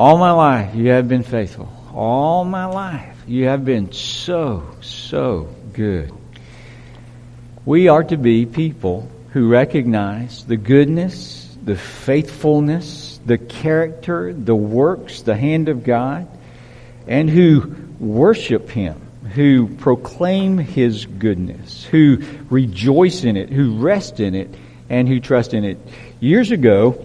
All my life you have been faithful. All my life you have been so, so good. We are to be people who recognize the goodness, the faithfulness, the character, the works, the hand of God, and who worship Him, who proclaim His goodness, who rejoice in it, who rest in it, and who trust in it. Years ago,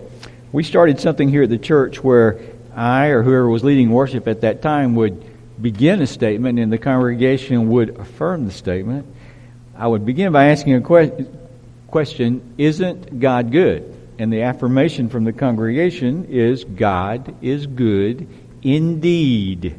we started something here at the church where I or whoever was leading worship at that time would begin a statement and the congregation would affirm the statement. I would begin by asking a que- question Isn't God good? And the affirmation from the congregation is God is good indeed.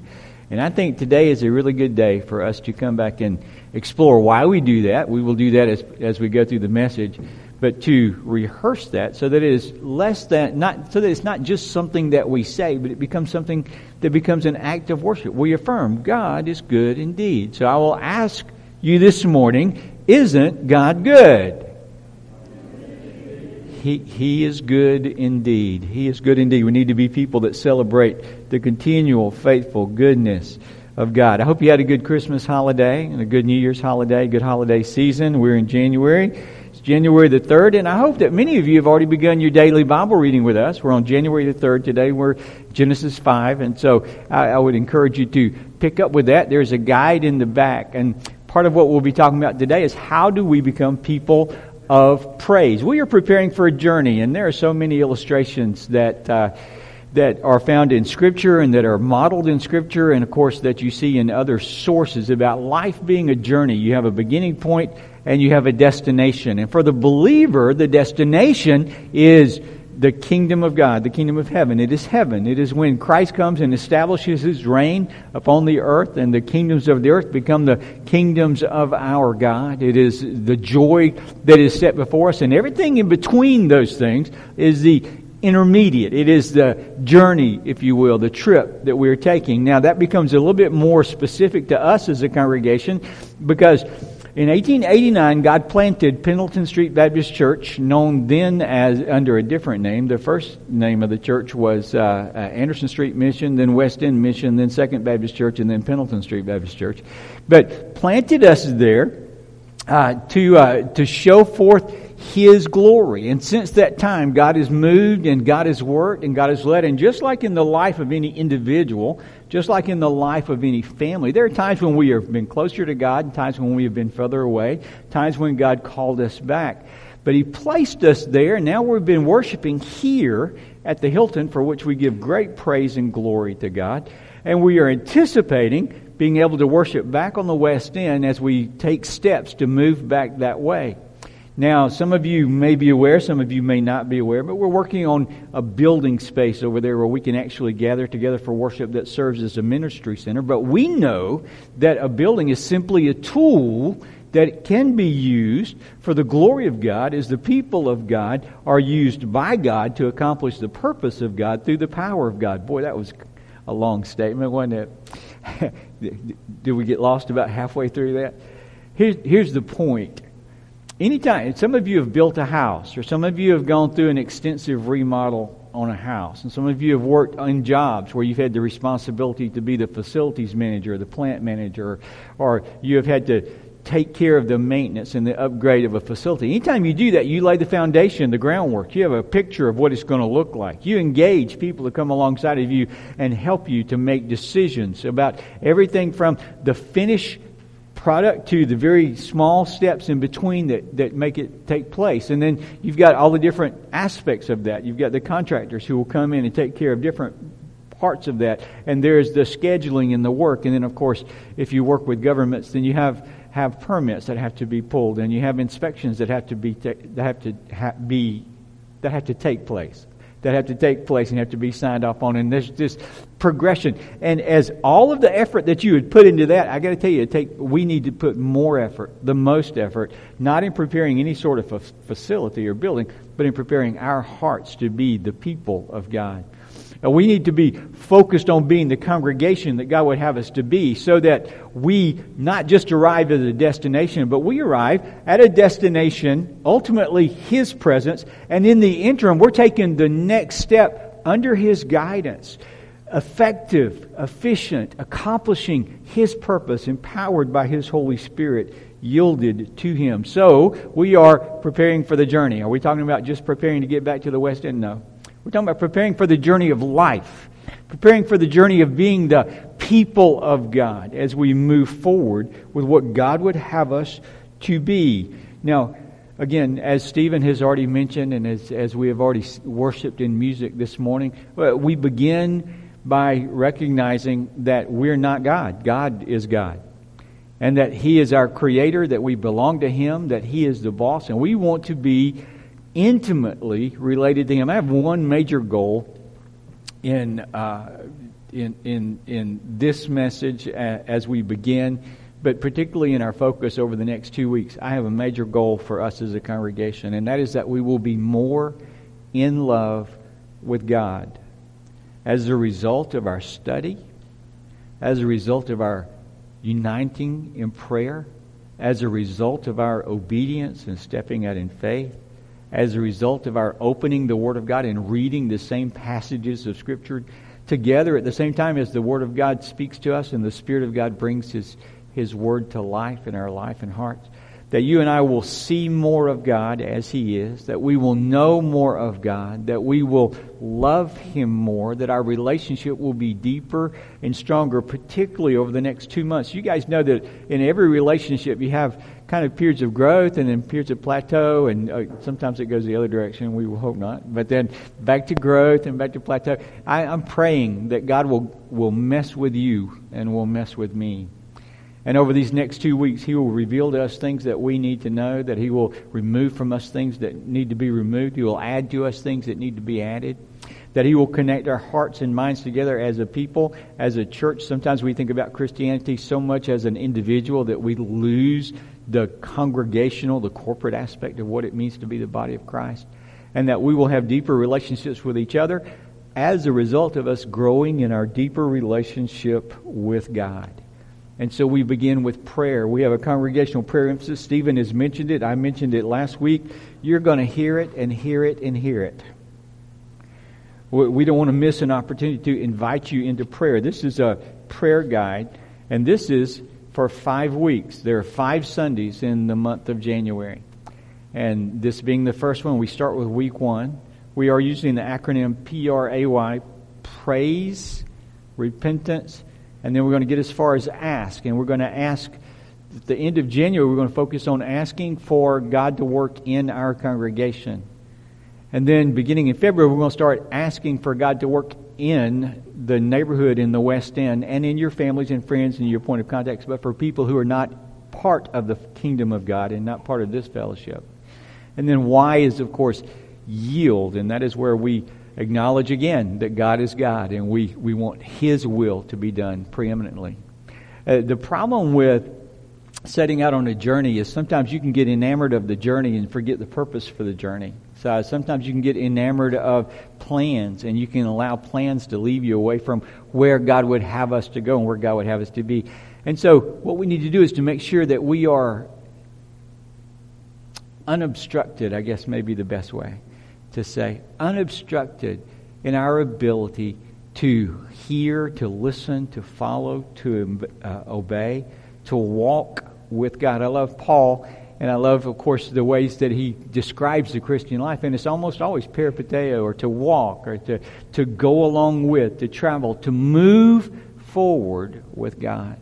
And I think today is a really good day for us to come back and explore why we do that. We will do that as, as we go through the message but to rehearse that so that it is less than not so that it's not just something that we say, but it becomes something that becomes an act of worship. We affirm God is good indeed. So I will ask you this morning, isn't God good? He, he is good indeed. He is good indeed. We need to be people that celebrate the continual faithful goodness of God. I hope you had a good Christmas holiday and a good New Year's holiday, good holiday season. We're in January. January the 3rd, and I hope that many of you have already begun your daily Bible reading with us. We're on January the 3rd today. We're Genesis 5, and so I, I would encourage you to pick up with that. There's a guide in the back, and part of what we'll be talking about today is how do we become people of praise. We are preparing for a journey, and there are so many illustrations that. Uh, that are found in Scripture and that are modeled in Scripture, and of course that you see in other sources about life being a journey. You have a beginning point and you have a destination. And for the believer, the destination is the kingdom of God, the kingdom of heaven. It is heaven. It is when Christ comes and establishes his reign upon the earth, and the kingdoms of the earth become the kingdoms of our God. It is the joy that is set before us, and everything in between those things is the intermediate. It is the journey, if you will, the trip that we're taking. Now, that becomes a little bit more specific to us as a congregation because in 1889, God planted Pendleton Street Baptist Church, known then as under a different name. The first name of the church was uh, uh, Anderson Street Mission, then West End Mission, then Second Baptist Church, and then Pendleton Street Baptist Church. But planted us there uh, to uh, to show forth his glory. And since that time, God has moved and God has worked and God has led. And just like in the life of any individual, just like in the life of any family, there are times when we have been closer to God, times when we have been further away, times when God called us back. But He placed us there, and now we've been worshiping here at the Hilton, for which we give great praise and glory to God. And we are anticipating being able to worship back on the West End as we take steps to move back that way. Now, some of you may be aware, some of you may not be aware, but we're working on a building space over there where we can actually gather together for worship that serves as a ministry center. But we know that a building is simply a tool that can be used for the glory of God as the people of God are used by God to accomplish the purpose of God through the power of God. Boy, that was a long statement, wasn't it? Did we get lost about halfway through that? Here's, here's the point anytime, some of you have built a house, or some of you have gone through an extensive remodel on a house, and some of you have worked in jobs where you've had the responsibility to be the facilities manager, the plant manager, or you have had to take care of the maintenance and the upgrade of a facility. Anytime you do that, you lay the foundation, the groundwork. You have a picture of what it's going to look like. You engage people to come alongside of you and help you to make decisions about everything from the finish product to the very small steps in between that, that make it take place. And then you've got all the different aspects of that. You've got the contractors who will come in and take care of different parts of that. And there's the scheduling and the work. And then, of course, if you work with governments, then you have, have permits that have to be pulled, and you have inspections that have to be, that have to ha- be, that have to take place that have to take place and have to be signed off on. And there's this progression. And as all of the effort that you would put into that, I got to tell you, take, we need to put more effort, the most effort, not in preparing any sort of facility or building, but in preparing our hearts to be the people of God. We need to be focused on being the congregation that God would have us to be so that we not just arrive at a destination, but we arrive at a destination, ultimately His presence, and in the interim, we're taking the next step under His guidance. effective, efficient, accomplishing His purpose, empowered by His Holy Spirit, yielded to Him. So, we are preparing for the journey. Are we talking about just preparing to get back to the West End? No. We're talking about preparing for the journey of life, preparing for the journey of being the people of God as we move forward with what God would have us to be. Now, again, as Stephen has already mentioned, and as, as we have already worshiped in music this morning, uh, we begin by recognizing that we're not God. God is God. And that He is our Creator, that we belong to Him, that He is the boss, and we want to be intimately related to Him. I have one major goal in, uh, in, in, in this message as we begin, but particularly in our focus over the next two weeks. I have a major goal for us as a congregation, and that is that we will be more in love with God as a result of our study, as a result of our uniting in prayer, as a result of our obedience and stepping out in faith, as a result of our opening the Word of God and reading the same passages of Scripture together at the same time as the Word of God speaks to us and the Spirit of God brings His, His Word to life in our life and hearts that you and I will see more of God as He is, that we will know more of God, that we will love Him more, that our relationship will be deeper and stronger, particularly over the next two months. You guys know that in every relationship you have kind of periods of growth and then periods of plateau, and uh, sometimes it goes the other direction. We will hope not. But then back to growth and back to plateau. I, I'm praying that God will, will mess with you and will mess with me. And over these next two weeks, He will reveal to us things that we need to know, that He will remove from us things that need to be removed. He will add to us things that need to be added. That He will connect our hearts and minds together as a people, as a church. Sometimes we think about Christianity so much as an individual that we lose the congregational, the corporate aspect of what it means to be the body of Christ. And that we will have deeper relationships with each other as a result of us growing in our deeper relationship with God. And so we begin with prayer. We have a congregational prayer emphasis. Stephen has mentioned it. I mentioned it last week. You're going to hear it and hear it and hear it. We don't want to miss an opportunity to invite you into prayer. This is a prayer guide, and this is for five weeks. There are five Sundays in the month of January. And this being the first one, we start with week one. We are using the acronym PRAY Praise, Repentance, and then we're going to get as far as ask. And we're going to ask at the end of January, we're going to focus on asking for God to work in our congregation. And then beginning in February, we're going to start asking for God to work in the neighborhood in the West End and in your families and friends and your point of contact, but for people who are not part of the kingdom of God and not part of this fellowship. And then Y is, of course, yield, and that is where we acknowledge again that God is God and we, we want His will to be done preeminently. Uh, the problem with setting out on a journey is sometimes you can get enamored of the journey and forget the purpose for the journey. So sometimes you can get enamored of plans and you can allow plans to leave you away from where God would have us to go and where God would have us to be. And so what we need to do is to make sure that we are unobstructed, I guess may be the best way to say, unobstructed in our ability to hear, to listen, to follow, to uh, obey, to walk with God. I love Paul, and I love, of course, the ways that he describes the Christian life, and it's almost always peripateo, or to walk, or to, to go along with, to travel, to move forward with God.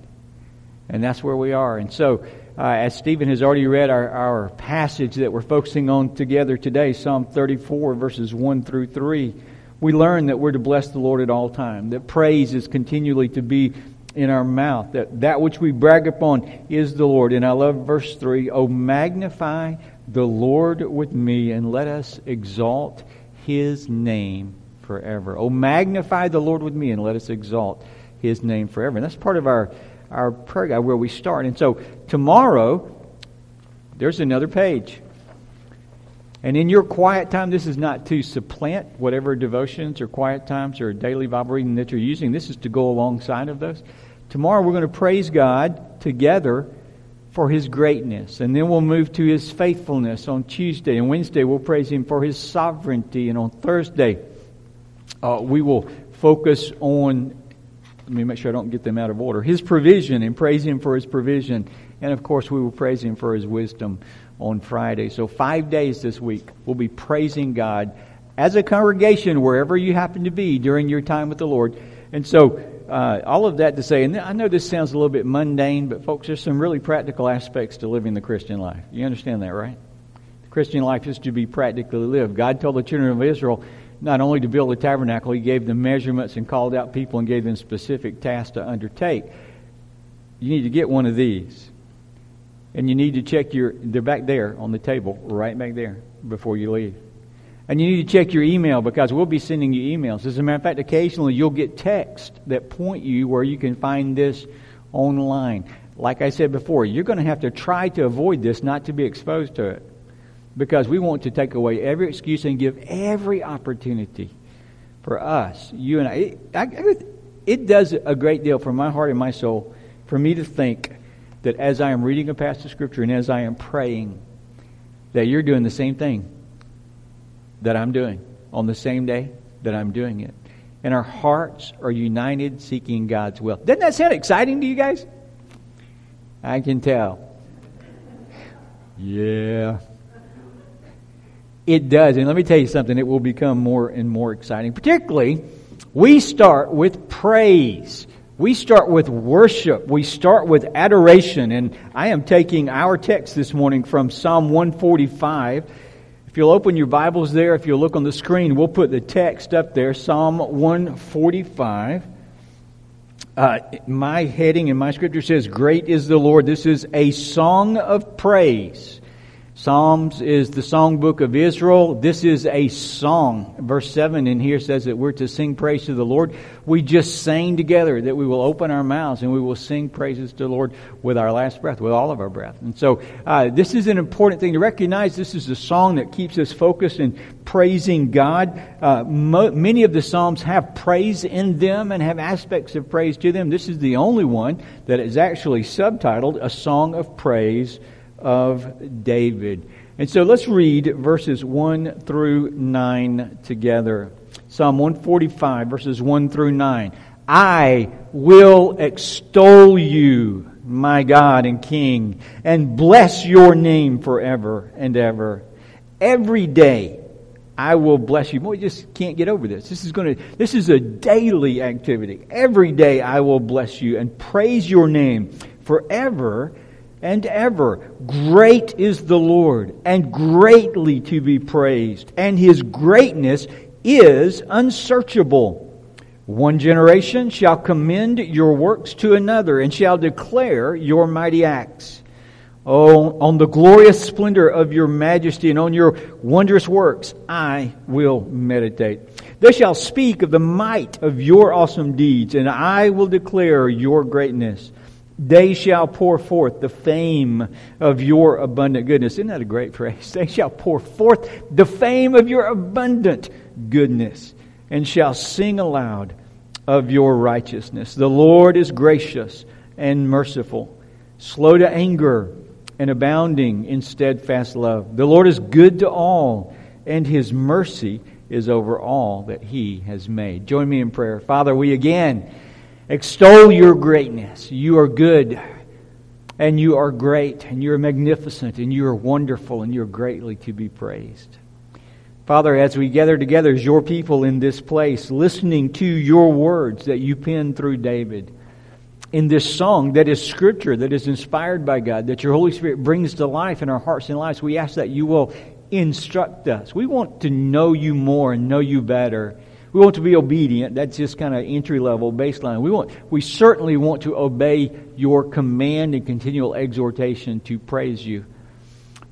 And that's where we are. And so, uh, as Stephen has already read our, our passage that we're focusing on together today, Psalm 34, verses 1 through 3, we learn that we're to bless the Lord at all time, that praise is continually to be in our mouth, that that which we brag upon is the Lord. And I love verse 3 Oh, magnify the Lord with me, and let us exalt his name forever. Oh, magnify the Lord with me, and let us exalt his name forever. And that's part of our our prayer guide where we start. And so tomorrow, there's another page. And in your quiet time, this is not to supplant whatever devotions or quiet times or daily Bible reading that you're using. This is to go alongside of those. Tomorrow, we're going to praise God together for His greatness. And then we'll move to His faithfulness on Tuesday. And Wednesday, we'll praise Him for His sovereignty. And on Thursday, uh, we will focus on, let me make sure I don't get them out of order, His provision and praise Him for His provision. And of course, we will praise Him for His wisdom on Friday. So, five days this week, we'll be praising God as a congregation, wherever you happen to be during your time with the Lord. And so, uh, all of that to say, and I know this sounds a little bit mundane, but folks, there's some really practical aspects to living the Christian life. You understand that, right? The Christian life is to be practically lived. God told the children of Israel not only to build a tabernacle, He gave them measurements and called out people and gave them specific tasks to undertake. You need to get one of these. And you need to check your, they're back there on the table, right back there, before you leave. And you need to check your email because we'll be sending you emails. As a matter of fact, occasionally you'll get texts that point you where you can find this online. Like I said before, you're going to have to try to avoid this, not to be exposed to it. Because we want to take away every excuse and give every opportunity for us, you and I. It, I, it does a great deal for my heart and my soul for me to think that as I am reading a passage of Scripture and as I am praying, that you're doing the same thing that I'm doing on the same day that I'm doing it. And our hearts are united seeking God's will. Doesn't that sound exciting to you guys? I can tell. Yeah. It does. And let me tell you something, it will become more and more exciting. Particularly, we start with praise. We start with worship. We start with adoration. And I am taking our text this morning from Psalm 145. If you'll open your Bibles there, if you'll look on the screen, we'll put the text up there, Psalm 145. Uh, my heading in my scripture says, Great is the Lord. This is a song of praise. Psalms is the songbook of Israel. This is a song. Verse 7 in here says that we're to sing praise to the Lord. We just sang together that we will open our mouths and we will sing praises to the Lord with our last breath, with all of our breath. And so uh, this is an important thing to recognize. This is a song that keeps us focused in praising God. Uh, mo- many of the Psalms have praise in them and have aspects of praise to them. This is the only one that is actually subtitled A Song of Praise of David. And so let's read verses 1 through 9 together. Psalm 145, verses 1 through 9. I will extol you, my God and King, and bless your name forever and ever. Every day I will bless you. Boy, you just can't get over this. This is going to, this is a daily activity. Every day I will bless you and praise your name forever and ever. Great is the Lord, and greatly to be praised, and his greatness is unsearchable. One generation shall commend your works to another, and shall declare your mighty acts. Oh, on the glorious splendor of your majesty and on your wondrous works, I will meditate. They shall speak of the might of your awesome deeds, and I will declare your greatness. They shall pour forth the fame of your abundant goodness. Isn't that a great phrase? They shall pour forth the fame of your abundant goodness and shall sing aloud of your righteousness. The Lord is gracious and merciful, slow to anger and abounding in steadfast love. The Lord is good to all, and his mercy is over all that he has made. Join me in prayer. Father, we again extol your greatness. You are good, and you are great, and you are magnificent, and you are wonderful, and you are greatly to be praised. Father, as we gather together as your people in this place, listening to your words that you penned through David, in this song that is scripture, that is inspired by God, that your Holy Spirit brings to life in our hearts and lives, we ask that you will instruct us. We want to know you more and know you better. We want to be obedient. That's just kind of entry level baseline. We want, we certainly want to obey your command and continual exhortation to praise you.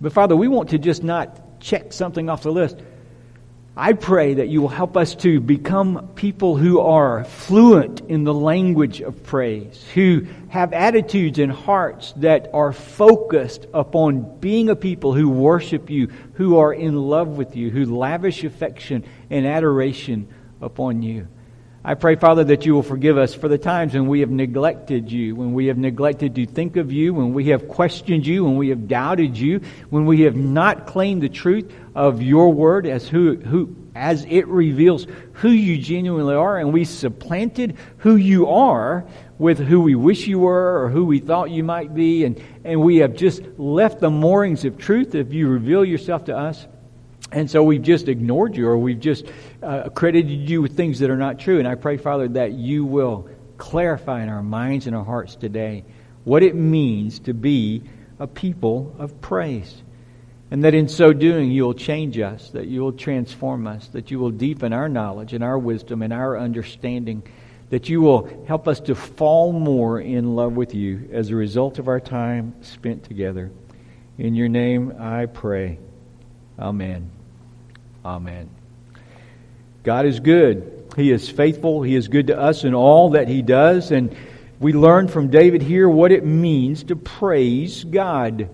But Father, we want to just not check something off the list. I pray that you will help us to become people who are fluent in the language of praise, who have attitudes and hearts that are focused upon being a people who worship you, who are in love with you, who lavish affection and adoration upon you. I pray, Father, that you will forgive us for the times when we have neglected you, when we have neglected to think of you, when we have questioned you, when we have doubted you, when we have not claimed the truth of your word as who, who, as it reveals who you genuinely are, and we supplanted who you are with who we wish you were or who we thought you might be, and, and we have just left the moorings of truth if you reveal yourself to us. And so we've just ignored you or we've just uh, credited you with things that are not true. And I pray, Father, that you will clarify in our minds and our hearts today what it means to be a people of praise. And that in so doing, you will change us, that you will transform us, that you will deepen our knowledge and our wisdom and our understanding, that you will help us to fall more in love with you as a result of our time spent together. In your name I pray. Amen. Amen. God is good. He is faithful. He is good to us in all that He does. And we learn from David here what it means to praise God.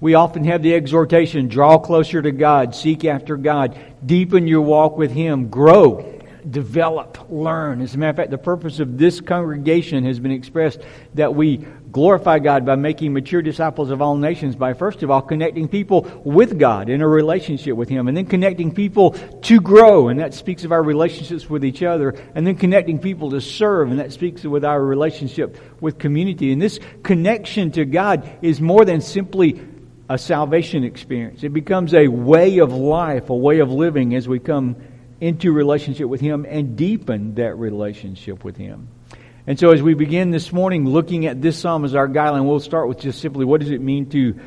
We often have the exhortation draw closer to God, seek after God, deepen your walk with Him, grow develop, learn. As a matter of fact, the purpose of this congregation has been expressed that we glorify God by making mature disciples of all nations by, first of all, connecting people with God in a relationship with Him, and then connecting people to grow, and that speaks of our relationships with each other, and then connecting people to serve, and that speaks with our relationship with community. And this connection to God is more than simply a salvation experience. It becomes a way of life, a way of living as we come into relationship with Him and deepen that relationship with Him. And so as we begin this morning looking at this psalm as our guideline, we'll start with just simply what does it mean to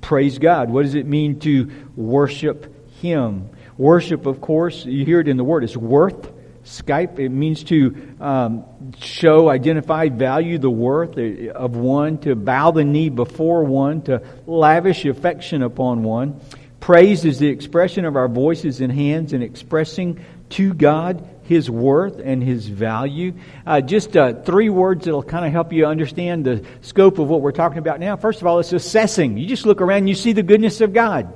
praise God? What does it mean to worship Him? Worship, of course, you hear it in the word, it's worth. Skype, it means to um, show, identify, value the worth of one, to bow the knee before one, to lavish affection upon one. Praise is the expression of our voices and hands in expressing to God His worth and His value. Uh, just uh, three words that'll kind of help you understand the scope of what we're talking about now. First of all, it's assessing. You just look around and you see the goodness of God.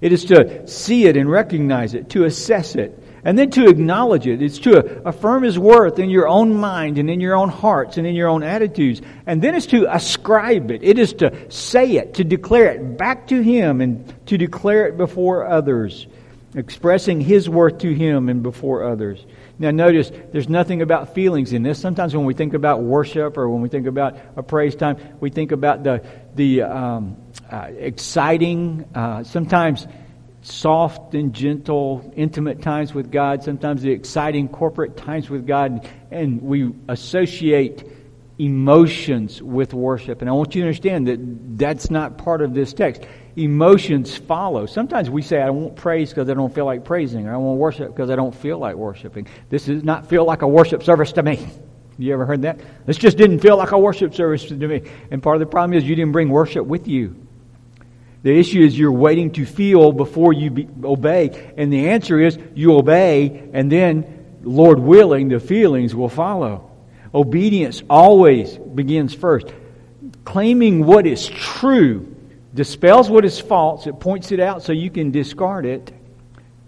It is to see it and recognize it, to assess it, and then to acknowledge it. It's to affirm His worth in your own mind and in your own hearts and in your own attitudes. And then it's to ascribe it. It is to say it, to declare it back to Him and to declare it before others, expressing His worth to Him and before others. Now, notice there's nothing about feelings in this. Sometimes when we think about worship or when we think about a praise time, we think about the the um, uh, exciting, uh, sometimes soft and gentle, intimate times with God, sometimes the exciting corporate times with God, and we associate emotions with worship. And I want you to understand that that's not part of this text. Emotions follow. Sometimes we say, I won't praise because I don't feel like praising, or I won't worship because I don't feel like worshiping. This does not feel like a worship service to me. You ever heard that? This just didn't feel like a worship service to me. And part of the problem is you didn't bring worship with you. The issue is you're waiting to feel before you be, obey. And the answer is you obey, and then, Lord willing, the feelings will follow. Obedience always begins first. Claiming what is true dispels what is false, it points it out so you can discard it.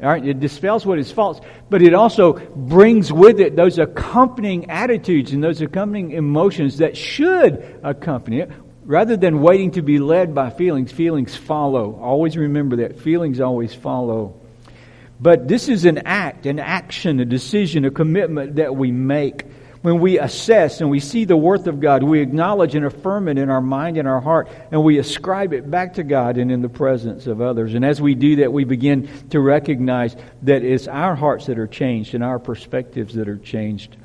All right, it dispels what is false, but it also brings with it those accompanying attitudes and those accompanying emotions that should accompany it Rather than waiting to be led by feelings, feelings follow. Always remember that. Feelings always follow. But this is an act, an action, a decision, a commitment that we make. When we assess and we see the worth of God, we acknowledge and affirm it in our mind and our heart, and we ascribe it back to God and in the presence of others. And as we do that, we begin to recognize that it's our hearts that are changed and our perspectives that are changed.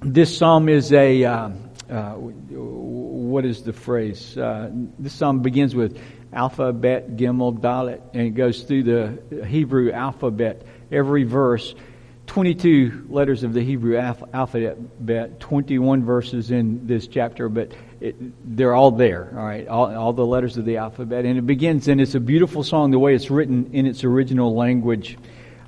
This psalm is a, uh, uh, what is the phrase? Uh, this psalm begins with alphabet, Gimel, Dalet, and it goes through the Hebrew alphabet. Every verse, 22 letters of the Hebrew alphabet, 21 verses in this chapter, but it, they're all there, all right, all, all the letters of the alphabet. And it begins, and it's a beautiful song the way it's written in its original language.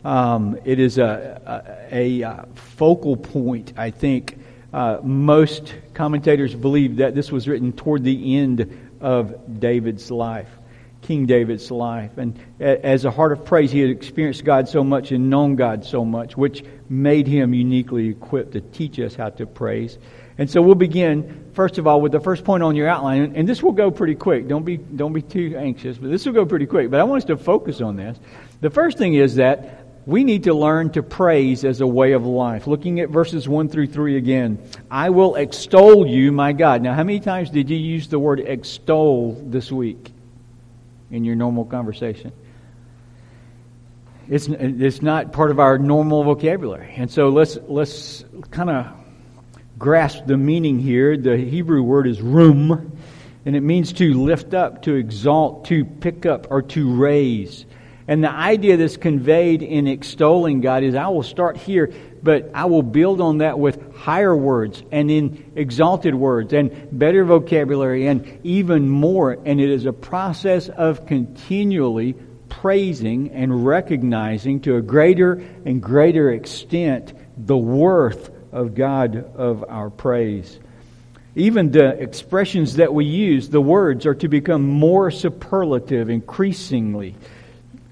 Um, it is a, a, a, focal point, I think, uh, most commentators believe that this was written toward the end of David's life, King David's life. And as a heart of praise, he had experienced God so much and known God so much, which made him uniquely equipped to teach us how to praise. And so we'll begin, first of all, with the first point on your outline. And this will go pretty quick. Don't be, don't be too anxious, but this will go pretty quick. But I want us to focus on this. The first thing is that we need to learn to praise as a way of life. Looking at verses 1 through 3 again. I will extol you, my God. Now, how many times did you use the word extol this week in your normal conversation? It's, it's not part of our normal vocabulary. And so let's, let's kind of grasp the meaning here. The Hebrew word is rum, and it means to lift up, to exalt, to pick up, or to raise. And the idea that's conveyed in extolling God is I will start here, but I will build on that with higher words and in exalted words and better vocabulary and even more. And it is a process of continually praising and recognizing to a greater and greater extent the worth of God of our praise. Even the expressions that we use, the words, are to become more superlative increasingly.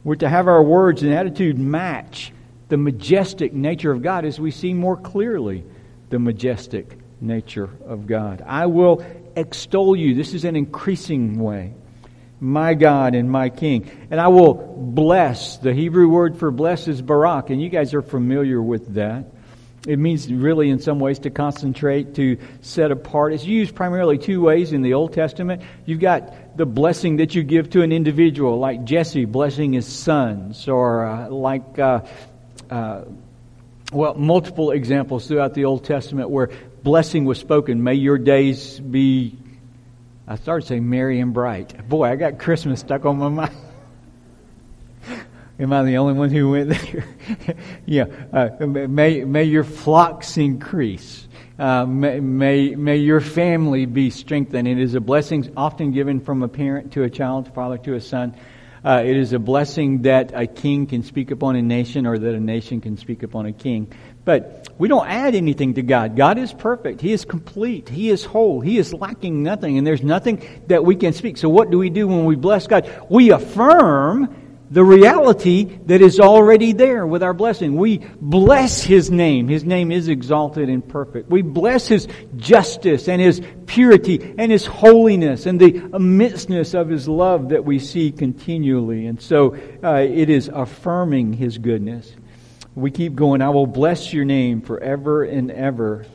We're to have our words and attitude match the majestic nature of God as we see more clearly the majestic nature of God. I will extol you. This is an increasing way. My God and my King. And I will bless. The Hebrew word for bless is barak, and you guys are familiar with that. It means really, in some ways, to concentrate, to set apart. It's used primarily two ways in the Old Testament. You've got the blessing that you give to an individual, like Jesse blessing his sons, or uh, like, uh, uh, well, multiple examples throughout the Old Testament where blessing was spoken. May your days be, I started saying merry and bright. Boy, I got Christmas stuck on my mind. Am I the only one who went there? yeah. Uh, may, may your flocks increase. Uh, may, may, may your family be strengthened. It is a blessing often given from a parent to a child, father to a son. Uh, it is a blessing that a king can speak upon a nation or that a nation can speak upon a king. But we don't add anything to God. God is perfect. He is complete. He is whole. He is lacking nothing. And there's nothing that we can speak. So what do we do when we bless God? We affirm the reality that is already there with our blessing. We bless His name. His name is exalted and perfect. We bless His justice and His purity and His holiness and the immenseness of His love that we see continually. And so uh, it is affirming His goodness. We keep going. I will bless your name forever and ever.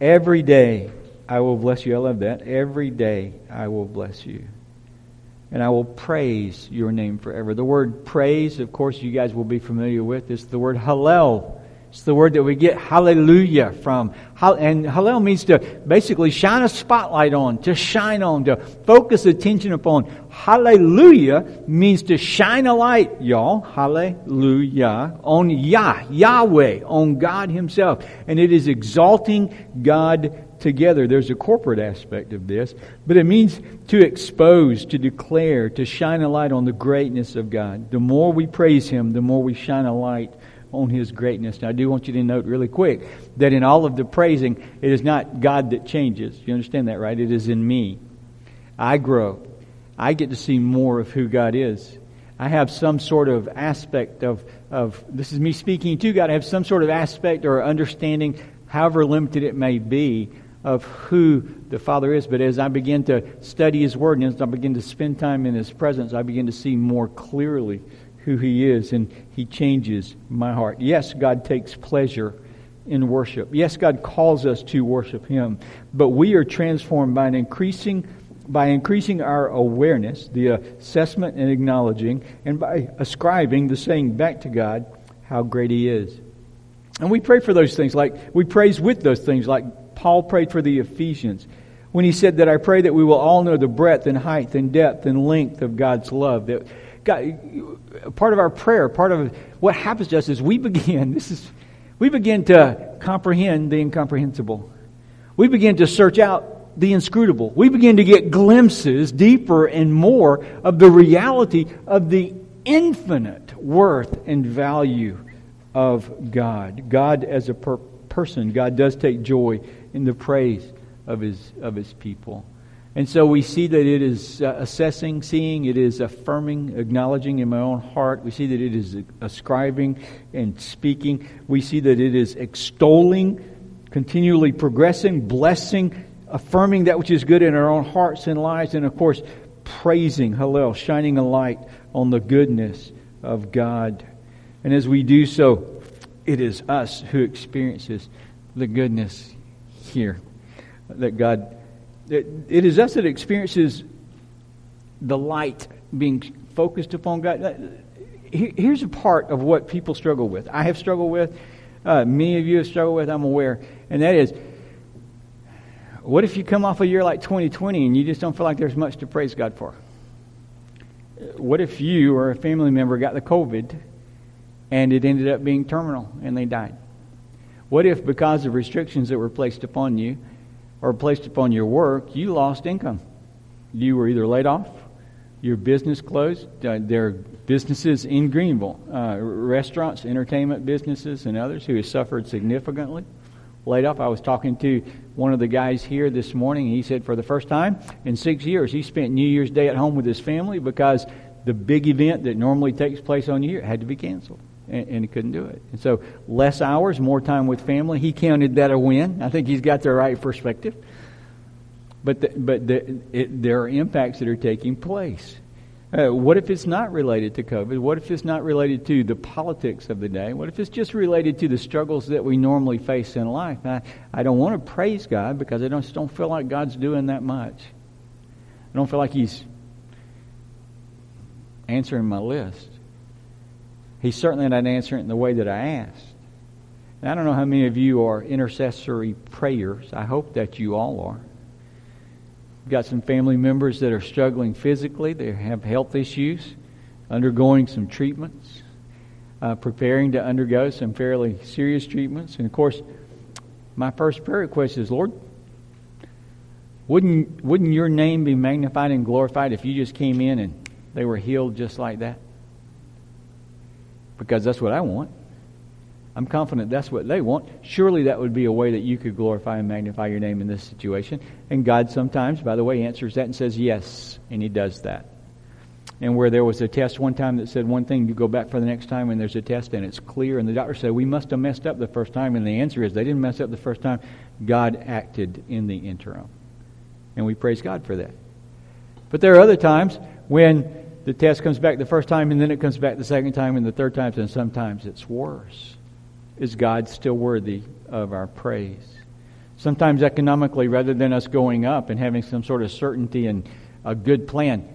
Every day I will bless you. I love that. Every day I will bless you and I will praise your name forever. The word praise, of course, you guys will be familiar with. It's the word hallel. It's the word that we get hallelujah from. And hallel means to basically shine a spotlight on, to shine on, to focus attention upon. Hallelujah means to shine a light, y'all. Hallelujah. On Yah, Yahweh, on God Himself. And it is exalting God together. There's a corporate aspect of this, but it means to expose, to declare, to shine a light on the greatness of God. The more we praise Him, the more we shine a light on His greatness. Now, I do want you to note really quick that in all of the praising, it is not God that changes. You understand that, right? It is in me. I grow. I get to see more of who God is. I have some sort of aspect of, of this is me speaking to God. I have some sort of aspect or understanding, however limited it may be, of who the Father is. But as I begin to study His Word and as I begin to spend time in His presence, I begin to see more clearly who He is, and He changes my heart. Yes, God takes pleasure in worship. Yes, God calls us to worship Him, but we are transformed by an increasing by increasing our awareness, the assessment and acknowledging, and by ascribing the saying back to God how great He is. And we pray for those things, like we praise with those things, like Paul prayed for the Ephesians when he said that I pray that we will all know the breadth and height and depth and length of God's love. That God, part of our prayer, part of what happens to us is we begin, this is, we begin to comprehend the incomprehensible. We begin to search out the inscrutable. We begin to get glimpses deeper and more of the reality of the infinite worth and value of God. God as a per- person, God does take joy in the praise of his, of his people. And so we see that it is uh, assessing, seeing, it is affirming, acknowledging in my own heart. We see that it is ascribing and speaking. We see that it is extolling, continually progressing, blessing, affirming that which is good in our own hearts and lives, and of course, praising, Hallel, shining a light on the goodness of God. And as we do so, it is us who experiences the goodness here that God. It, it is us that experiences the light being focused upon God. Here's a part of what people struggle with. I have struggled with. Uh, many of you have struggled with. I'm aware, and that is what if you come off a year like 2020 and you just don't feel like there's much to praise God for? What if you or a family member got the COVID and it ended up being terminal and they died? What if, because of restrictions that were placed upon you or placed upon your work, you lost income? You were either laid off, your business closed. Uh, there are businesses in Greenville, uh, restaurants, entertainment businesses, and others who have suffered significantly laid off. I was talking to one of the guys here this morning, he said for the first time in six years, he spent New Year's Day at home with his family because the big event that normally takes place on New Year had to be canceled. And, and he couldn't do it. And so, less hours, more time with family. He counted that a win. I think he's got the right perspective. But, the, but the, it, there are impacts that are taking place. Uh, what if it's not related to COVID? What if it's not related to the politics of the day? What if it's just related to the struggles that we normally face in life? I, I don't want to praise God because I don't, just don't feel like God's doing that much. I don't feel like He's answering my list. He's certainly not answering it in the way that I asked. And I don't know how many of you are intercessory prayers. I hope that you all are. We've got some family members that are struggling physically, they have health issues, undergoing some treatments, uh, preparing to undergo some fairly serious treatments. And of course, my first prayer request is Lord, wouldn't, wouldn't your name be magnified and glorified if you just came in and they were healed just like that? Because that's what I want. I'm confident that's what they want. Surely that would be a way that you could glorify and magnify your name in this situation. And God sometimes, by the way, answers that and says yes, and He does that. And where there was a test one time that said one thing, you go back for the next time and there's a test and it's clear, and the doctor said, We must have messed up the first time. And the answer is, they didn't mess up the first time. God acted in the interim. And we praise God for that. But there are other times when the test comes back the first time and then it comes back the second time and the third time, and sometimes it's worse. Is God still worthy of our praise? Sometimes economically, rather than us going up and having some sort of certainty and a good plan,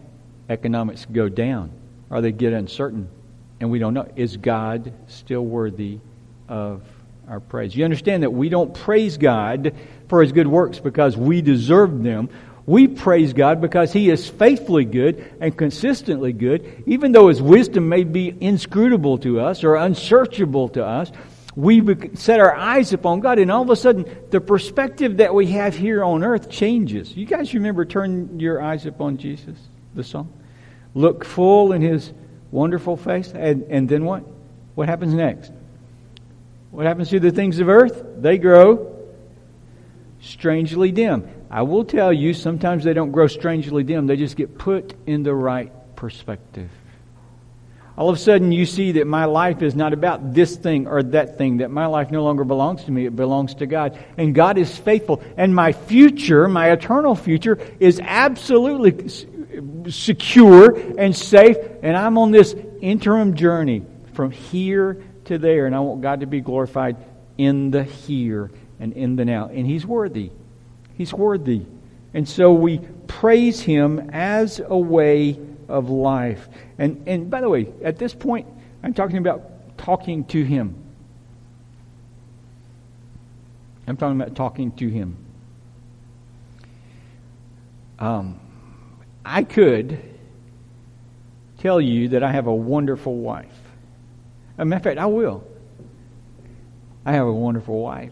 economics go down or they get uncertain and we don't know. Is God still worthy of our praise? You understand that we don't praise God for his good works because we deserve them. We praise God because He is faithfully good and consistently good, even though His wisdom may be inscrutable to us or unsearchable to us we set our eyes upon God, and all of a sudden, the perspective that we have here on earth changes. You guys remember Turn Your Eyes Upon Jesus, the song? Look full in His wonderful face, and, and then what? What happens next? What happens to the things of earth? They grow strangely dim. I will tell you, sometimes they don't grow strangely dim, they just get put in the right perspective all of a sudden you see that my life is not about this thing or that thing, that my life no longer belongs to me, it belongs to God. And God is faithful. And my future, my eternal future, is absolutely secure and safe. And I'm on this interim journey from here to there. And I want God to be glorified in the here and in the now. And He's worthy. He's worthy. And so we praise Him as a way of life. And, and by the way, at this point, I'm talking about talking to Him. I'm talking about talking to Him. Um, I could tell you that I have a wonderful wife. As a matter of fact, I will. I have a wonderful wife.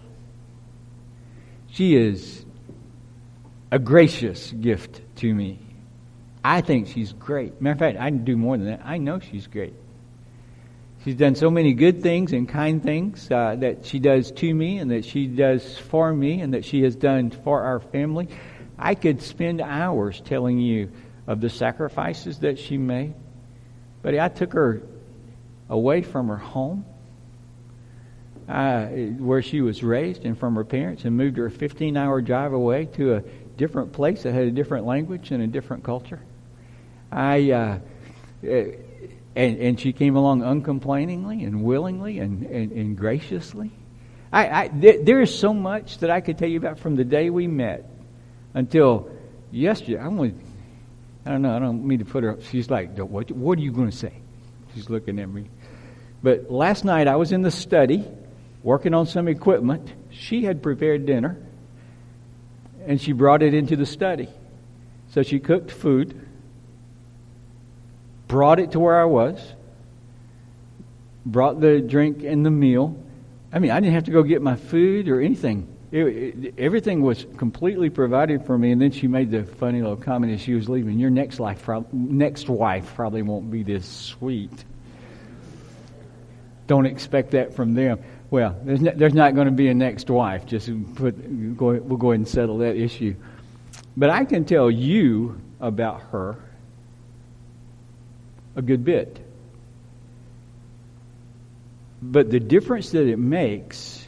She is a gracious gift to me. I think she's great. Matter of fact, I can do more than that. I know she's great. She's done so many good things and kind things uh, that she does to me and that she does for me and that she has done for our family. I could spend hours telling you of the sacrifices that she made. But I took her away from her home, uh, where she was raised, and from her parents, and moved her a 15 hour drive away to a different place that had a different language and a different culture. I uh, and, and she came along uncomplainingly and willingly and, and, and graciously. I, I, there, is so much that I could tell you about from the day we met until yesterday. I'm going I don't know. I don't mean to put her up. She's like, what, what are you going to say? She's looking at me. But last night I was in the study working on some equipment. She had prepared dinner and she brought it into the study. So she cooked food, brought it to where I was, brought the drink and the meal. I mean, I didn't have to go get my food or anything. It, it, everything was completely provided for me. And then she made the funny little comment as she was leaving. Your next life, next wife probably won't be this sweet. Don't expect that from them. Well, there's, there's not going to be a next wife. Just put, go, we'll go ahead and settle that issue. But I can tell you about her a good bit. But the difference that it makes,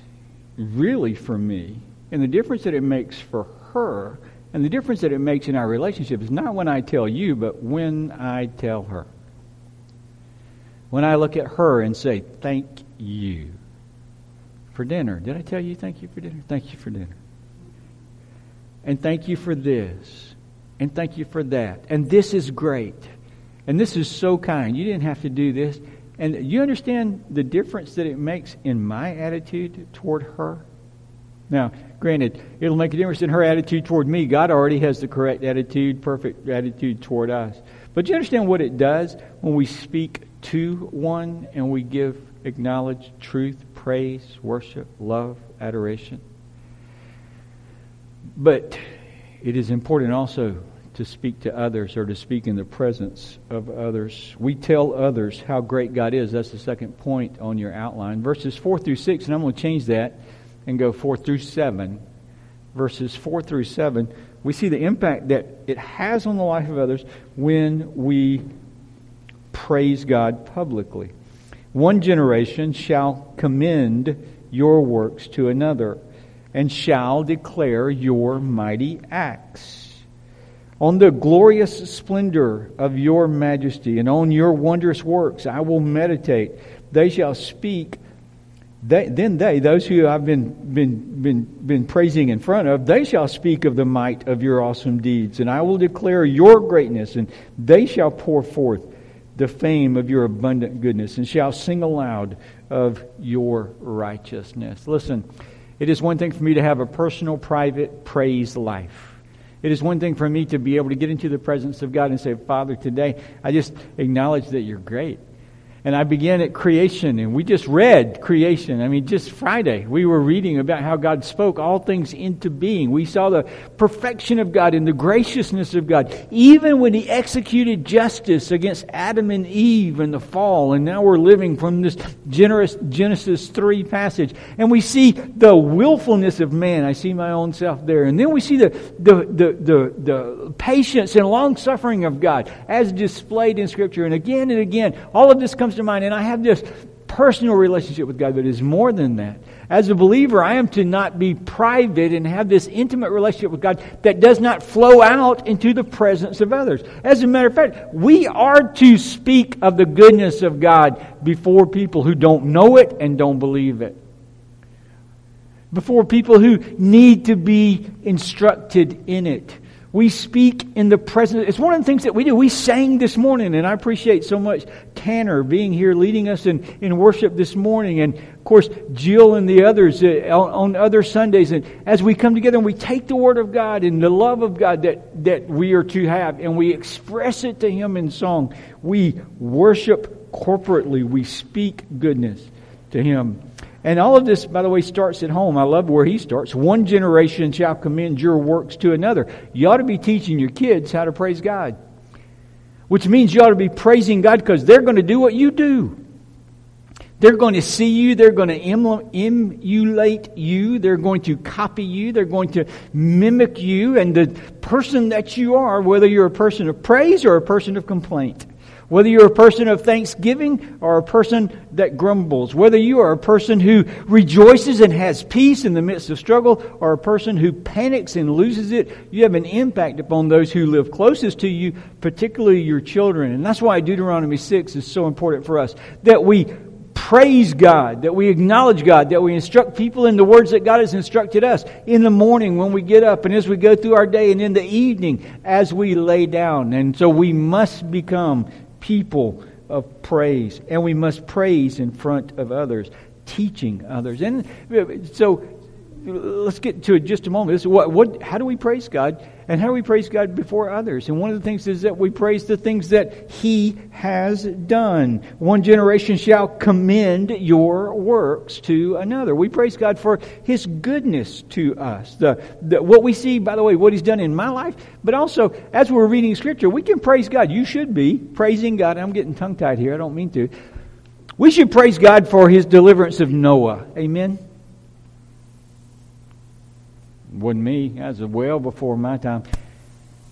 really for me, and the difference that it makes for her, and the difference that it makes in our relationship is not when I tell you, but when I tell her. When I look at her and say, Thank you for dinner. Did I tell you thank you for dinner? Thank you for dinner. And thank you for this. And thank you for that. And this is great. And this is so kind. You didn't have to do this. And you understand the difference that it makes in my attitude toward her? Now, granted, it'll make a difference in her attitude toward me. God already has the correct attitude, perfect attitude toward us. But you understand what it does when we speak to one and we give, acknowledged truth praise, worship, love, adoration. But it is important also to speak to others or to speak in the presence of others. We tell others how great God is. That's the second point on your outline. Verses 4 through 6, and I'm going to change that and go 4 through 7. Verses 4 through 7, we see the impact that it has on the life of others when we praise God publicly. One generation shall commend your works to another, and shall declare your mighty acts. On the glorious splendor of your majesty and on your wondrous works I will meditate. They shall speak. They, then they, those who I've been, been, been, been praising in front of, they shall speak of the might of your awesome deeds. And I will declare your greatness, and they shall pour forth the fame of your abundant goodness and shall sing aloud of your righteousness. Listen, it is one thing for me to have a personal, private praise life. It is one thing for me to be able to get into the presence of God and say, Father, today I just acknowledge that you're great. And I began at creation, and we just read creation. I mean, just Friday, we were reading about how God spoke all things into being. We saw the perfection of God and the graciousness of God, even when He executed justice against Adam and Eve in the fall. And now we're living from this generous Genesis 3 passage. And we see the willfulness of man. I see my own self there. And then we see the, the, the, the, the patience and long suffering of God as displayed in Scripture. And again and again, all of this comes comes to mind, and I have this personal relationship with God that is more than that. As a believer, I am to not be private and have this intimate relationship with God that does not flow out into the presence of others. As a matter of fact, we are to speak of the goodness of God before people who don't know it and don't believe it. Before people who need to be instructed in it. We speak in the presence. It's one of the things that we do. We sang this morning, and I appreciate so much Tanner being here leading us in, in worship this morning, and of course, Jill and the others uh, on, on, other Sundays. And as we come together and we take the Word of God and the love of God that, that we are to have, and we express it to Him in song, we worship corporately. We speak goodness to Him. And all of this, by the way, starts at home. I love where he starts. One generation shall commend your works to another. You ought to be teaching your kids how to praise God. Which means you ought to be praising God because they're going to do what you do. They're going to see you. They're going to emulate you. They're going to copy you. They're going to mimic you and the person that you are, whether you're a person of praise or a person of complaint Whether you're a person of thanksgiving or a person that grumbles, whether you are a person who rejoices and has peace in the midst of struggle or a person who panics and loses it, you have an impact upon those who live closest to you, particularly your children. And that's why Deuteronomy 6 is so important for us that we praise God, that we acknowledge God, that we instruct people in the words that God has instructed us in the morning when we get up and as we go through our day and in the evening as we lay down. And so we must become people of praise and we must praise in front of others, teaching others. And uh, so let's get to it just a moment. What, what, how do we praise God? And how we praise God before others? And one of the things is that we praise the things that He has done. One generation shall commend your works to another. We praise God for His goodness to us. The, the, what we see, by the way, what He's done in my life, but also as we're reading Scripture, we can praise God. You should be praising God. I'm getting tongue tied here. I don't mean to. We should praise God for His deliverance of Noah. Amen wasn't me. That was well before my time.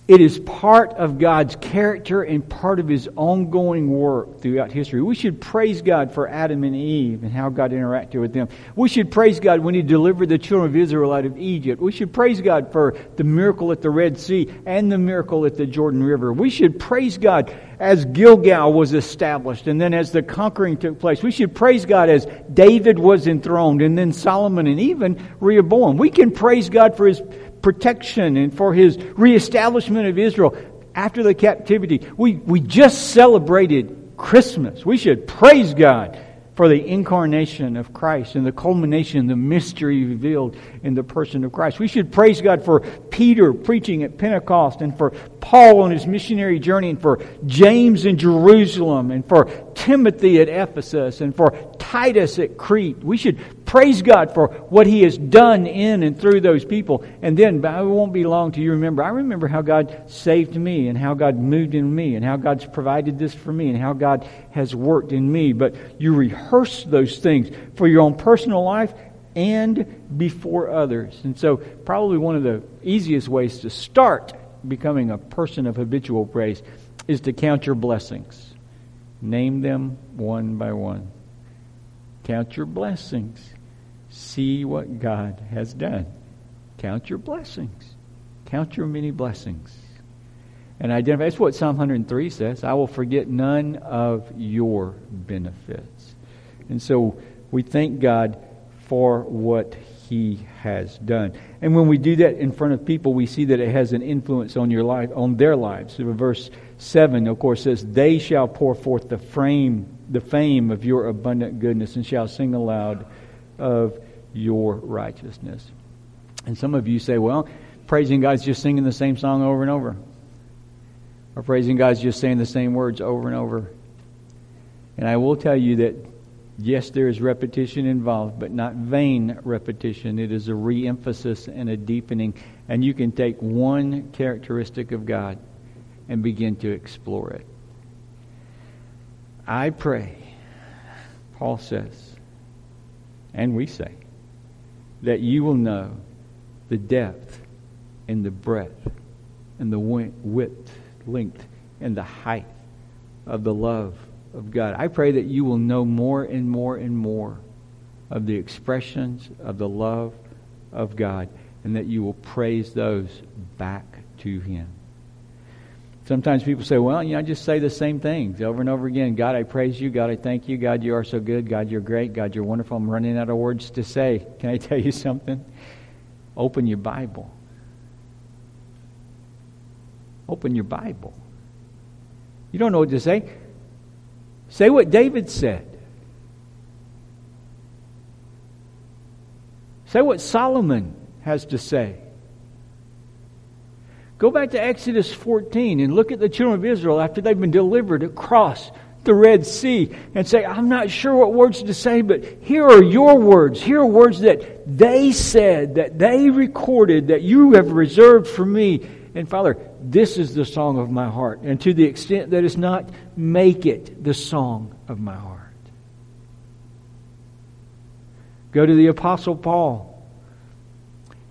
It is part of God's character and part of His ongoing work throughout history. We should praise God for Adam and Eve and how God interacted with them. We should praise God when He delivered the children of Israel out of Egypt. We should praise God for the miracle at the Red Sea and the miracle at the Jordan River. We should praise God as Gilgal was established and then as the conquering took place. We should praise God as David was enthroned and then Solomon and even Rehoboam. We can praise God for His protection and for his reestablishment of Israel after the captivity. We, we just celebrated Christmas. We should praise God for the incarnation of Christ and the culmination, the mystery revealed in the person of Christ. We should praise God for Peter preaching at Pentecost and for Paul on his missionary journey and for James in Jerusalem and for Timothy at Ephesus and for Titus at Crete. We should praise God for what He has done in and through those people. And then, it won't be long till you remember. I remember how God saved me and how God moved in me and how God's provided this for me and how God has worked in me. But you rehearse those things for your own personal life and before others. And so, probably one of the easiest ways to start becoming a person of habitual praise is to count your blessings. Name them one by one. Count your blessings. See what God has done. Count your blessings. Count your many blessings. And identify. That's what Psalm 103 says. I will forget none of your benefits. And so we thank God for what he has done. And when we do that in front of people, we see that it has an influence on your life, on their lives. Verse 7, of course, says, They shall pour forth the frame the fame of your abundant goodness and shall sing aloud of your righteousness. And some of you say, well, praising God's just singing the same song over and over. Or praising God's just saying the same words over and over. And I will tell you that, yes, there is repetition involved, but not vain repetition. It is a re emphasis and a deepening. And you can take one characteristic of God and begin to explore it. I pray, Paul says, and we say, that you will know the depth and the breadth and the width, length, and the height of the love of God. I pray that you will know more and more and more of the expressions of the love of God and that you will praise those back to Him. Sometimes people say, well, you know, I just say the same things over and over again. God, I praise you. God, I thank you. God, you are so good. God, you're great. God, you're wonderful. I'm running out of words to say. Can I tell you something? Open your Bible. Open your Bible. You don't know what to say? Say what David said. Say what Solomon has to say. Go back to Exodus 14 and look at the children of Israel after they've been delivered across the Red Sea and say, I'm not sure what words to say, but here are your words. Here are words that they said, that they recorded, that you have reserved for me. And Father, this is the song of my heart. And to the extent that it's not, make it the song of my heart. Go to the Apostle Paul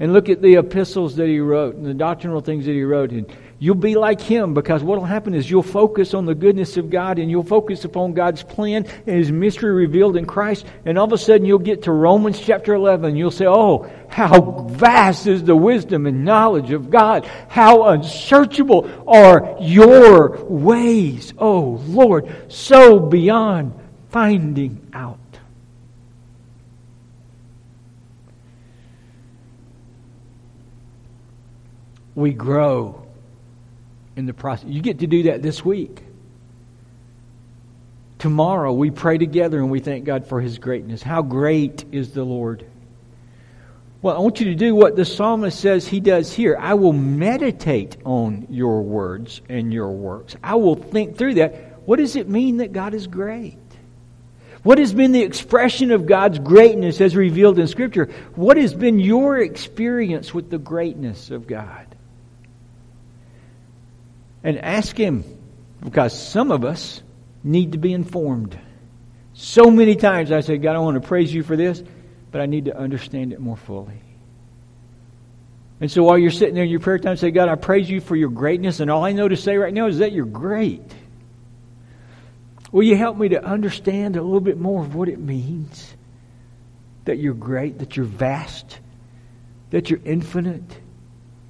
and look at the epistles that he wrote and the doctrinal things that he wrote. And You'll be like him because what will happen is you'll focus on the goodness of God and you'll focus upon God's plan and his mystery revealed in Christ. And all of a sudden you'll get to Romans chapter 11. You'll say, Oh, how vast is the wisdom and knowledge of God. How unsearchable are your ways. Oh, Lord, so beyond finding out. We grow in the process. You get to do that this week. Tomorrow we pray together and we thank God for His greatness. How great is the Lord! Well, I want you to do what the psalmist says he does here. I will meditate on your words and your works. I will think through that. What does it mean that God is great? What has been the expression of God's greatness as revealed in Scripture? What has been your experience with the greatness of God? And ask Him because some of us need to be informed. So many times I say, God, I want to praise you for this, but I need to understand it more fully. And so while you're sitting there in your prayer time, say, God, I praise you for your greatness, and all I know to say right now is that you're great. Will you help me to understand a little bit more of what it means? That you're great, that you're vast, that you're infinite,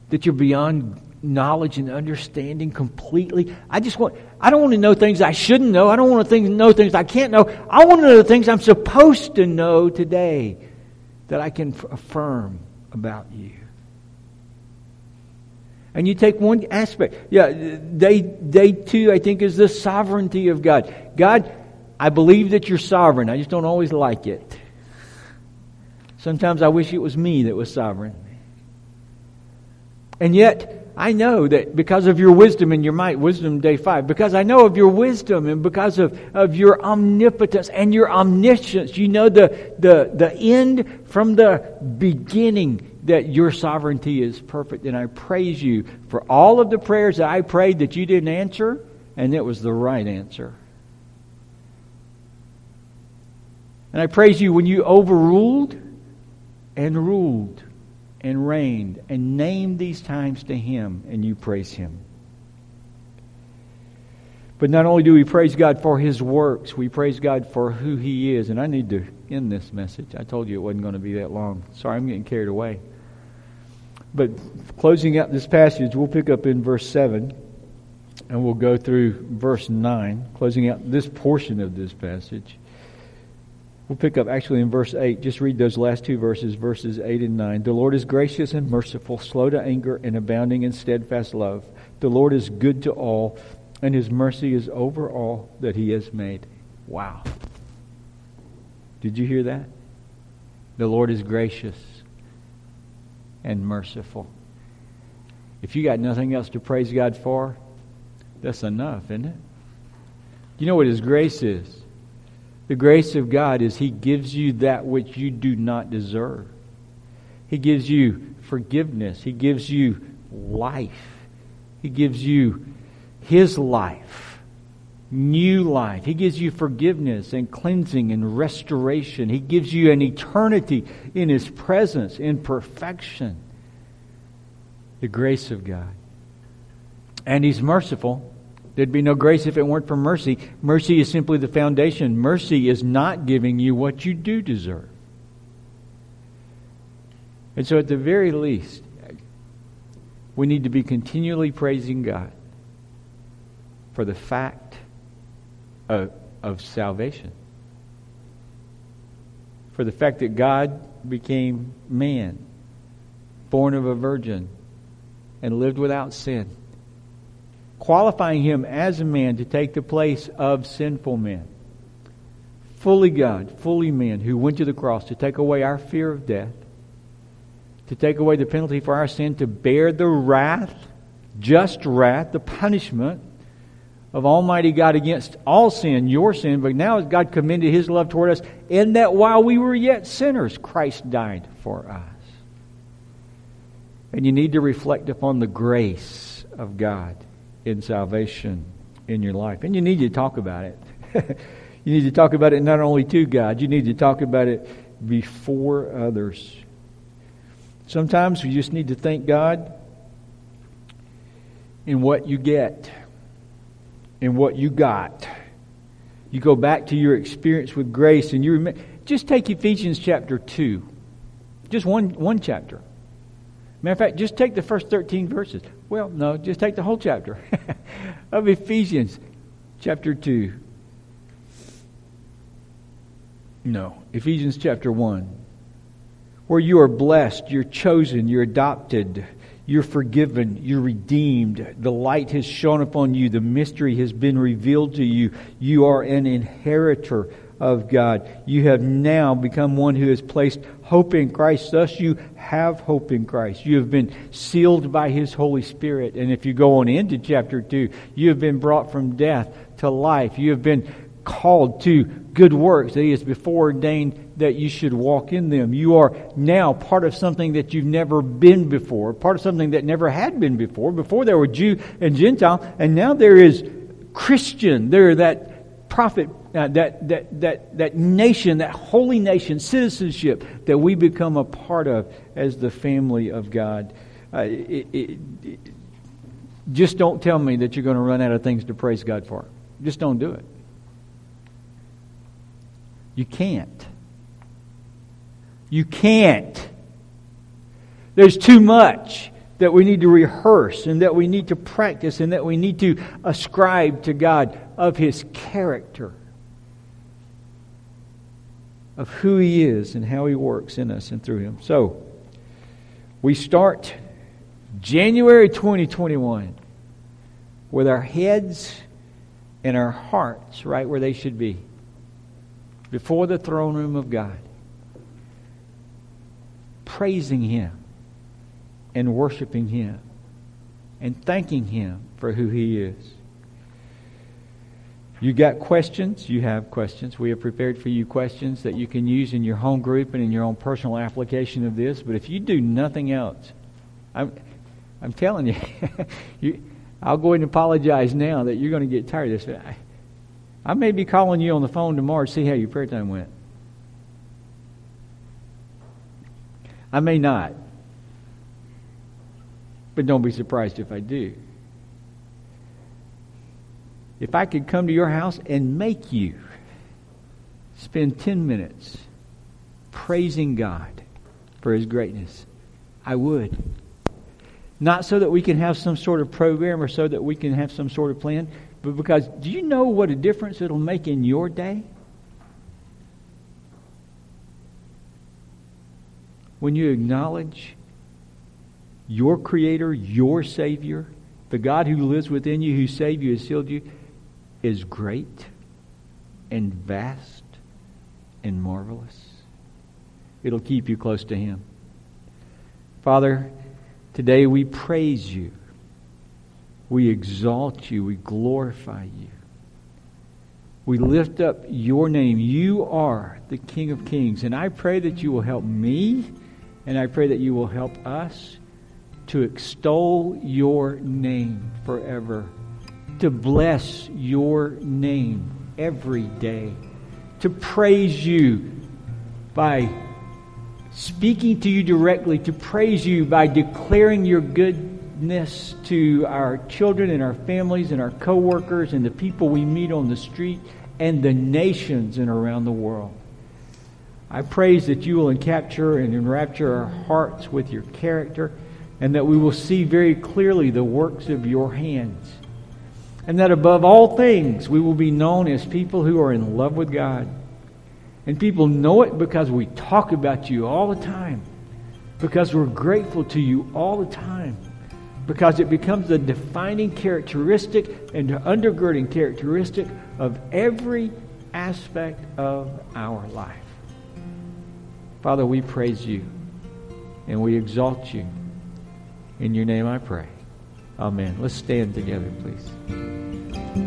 that you're beyond knowledge and understanding completely. I just want, I don't want to know things I shouldn't know. I don't want to know things I can't know. I want to know the things I'm supposed to know today that I can affirm about you. And you take one aspect. Yeah, day, day two, I think, is the sovereignty of God. God, I believe that you're sovereign. I just don't always like it. Sometimes I wish it was me that was sovereign. And yet, I know that because of your wisdom and your might, wisdom day five, because I know of your wisdom and because of, of your omnipotence and your omniscience, you know the, the, the end from the beginning that your sovereignty is perfect. And I praise you for all of the prayers that I prayed that you didn't answer, and it was the right answer. And I praise you when you overruled and ruled and reigned and named these times to him and you praise him. But not only do we praise God for his works, we praise God for who he is. And I need to end this message. I told you it wasn't going to be that long. Sorry, I'm getting carried away. But closing out this passage, we'll pick up in verse 7 and we'll go through verse 9, closing out this portion of this passage. We'll pick up actually in verse 8. Just read those last two verses, verses 8 and 9. The Lord is gracious and merciful, slow to anger, and abounding in steadfast love. The Lord is good to all, and his mercy is over all that he has made. Wow. Did you hear that? The Lord is gracious and merciful. If you got nothing else to praise God for, that's enough, isn't it? You know what his grace is? The grace of God is He gives you that which you do not deserve. He gives you forgiveness. He gives you life. He gives you His life, new life. He gives you forgiveness and cleansing and restoration. He gives you an eternity in His presence, in perfection. The grace of God. And He's merciful. There'd be no grace if it weren't for mercy. Mercy is simply the foundation. Mercy is not giving you what you do deserve. And so, at the very least, we need to be continually praising God for the fact of, of salvation. For the fact that God became man, born of a virgin, and lived without sin qualifying him as a man to take the place of sinful men. Fully God, fully man, who went to the cross to take away our fear of death, to take away the penalty for our sin, to bear the wrath, just wrath, the punishment of Almighty God against all sin, your sin, but now God commended His love toward us in that while we were yet sinners, Christ died for us. And you need to reflect upon the grace of God in salvation in your life. And you need to talk about it. you need to talk about it not only to God, you need to talk about it before others. Sometimes we just need to thank God in what you get, in what you got. You go back to your experience with grace and you remember, just take Ephesians chapter 2. Just one, one chapter. Matter of fact, just take the first 13 verses. Well, no, just take the whole chapter of Ephesians chapter 2. No, Ephesians chapter 1. Where you are blessed, you're chosen, you're adopted, you're forgiven, you're redeemed. The light has shone upon you, the mystery has been revealed to you. You are an inheritor of God. You have now become one who has placed hope in Christ. Thus, you have hope in Christ. You have been sealed by His Holy Spirit. And if you go on into chapter 2, you have been brought from death to life. You have been called to good works that He has before ordained that you should walk in them. You are now part of something that you've never been before, part of something that never had been before. Before there were Jew and Gentile, and now there is Christian. There that prophet uh, that, that, that, that nation, that holy nation, citizenship that we become a part of as the family of God. Uh, it, it, just don't tell me that you're going to run out of things to praise God for. Just don't do it. You can't. You can't. There's too much that we need to rehearse and that we need to practice and that we need to ascribe to God of His character of who He is and how He works in us and through Him. So, we start January 2021 with our heads and our hearts right where they should be before the throne room of God, praising Him and worshiping Him and thanking Him for who He is. You got questions? You have questions. We have prepared for you questions that you can use in your home group and in your own personal application of this. But if you do nothing else, I'm, I'm telling you, you I'll go ahead and apologize now that you're going to get tired of this. I, I may be calling you on the phone tomorrow to see how your prayer time went. I may not. But don't be surprised if I do if I could come to your house and make you spend 10 minutes praising God for His greatness, I would. Not so that we can have some sort of program or so that we can have some sort of plan, but because do you know what a difference it'll make in your day? When you acknowledge your Creator, your Savior, the God who lives within you, who saved you, has sealed you, is great and vast and marvelous. It'll keep you close to Him. Father, today we praise you. We exalt you. We glorify you. We lift up your name. You are the King of Kings. And I pray that you will help me, and I pray that you will help us to extol your name forever to bless your name every day, to praise you by speaking to you directly, to praise you by declaring your goodness to our children and our families and our coworkers and the people we meet on the street and the nations and around the world. I praise that you will encapture and enrapture our hearts with your character and that we will see very clearly the works of your hands and that above all things we will be known as people who are in love with God. And people know it because we talk about you all the time, because we're grateful to you all the time, because it becomes the defining characteristic and undergirding characteristic of every aspect of our life. Father, we praise you and we exalt you. In your name I pray. Amen. Let's stand together, please.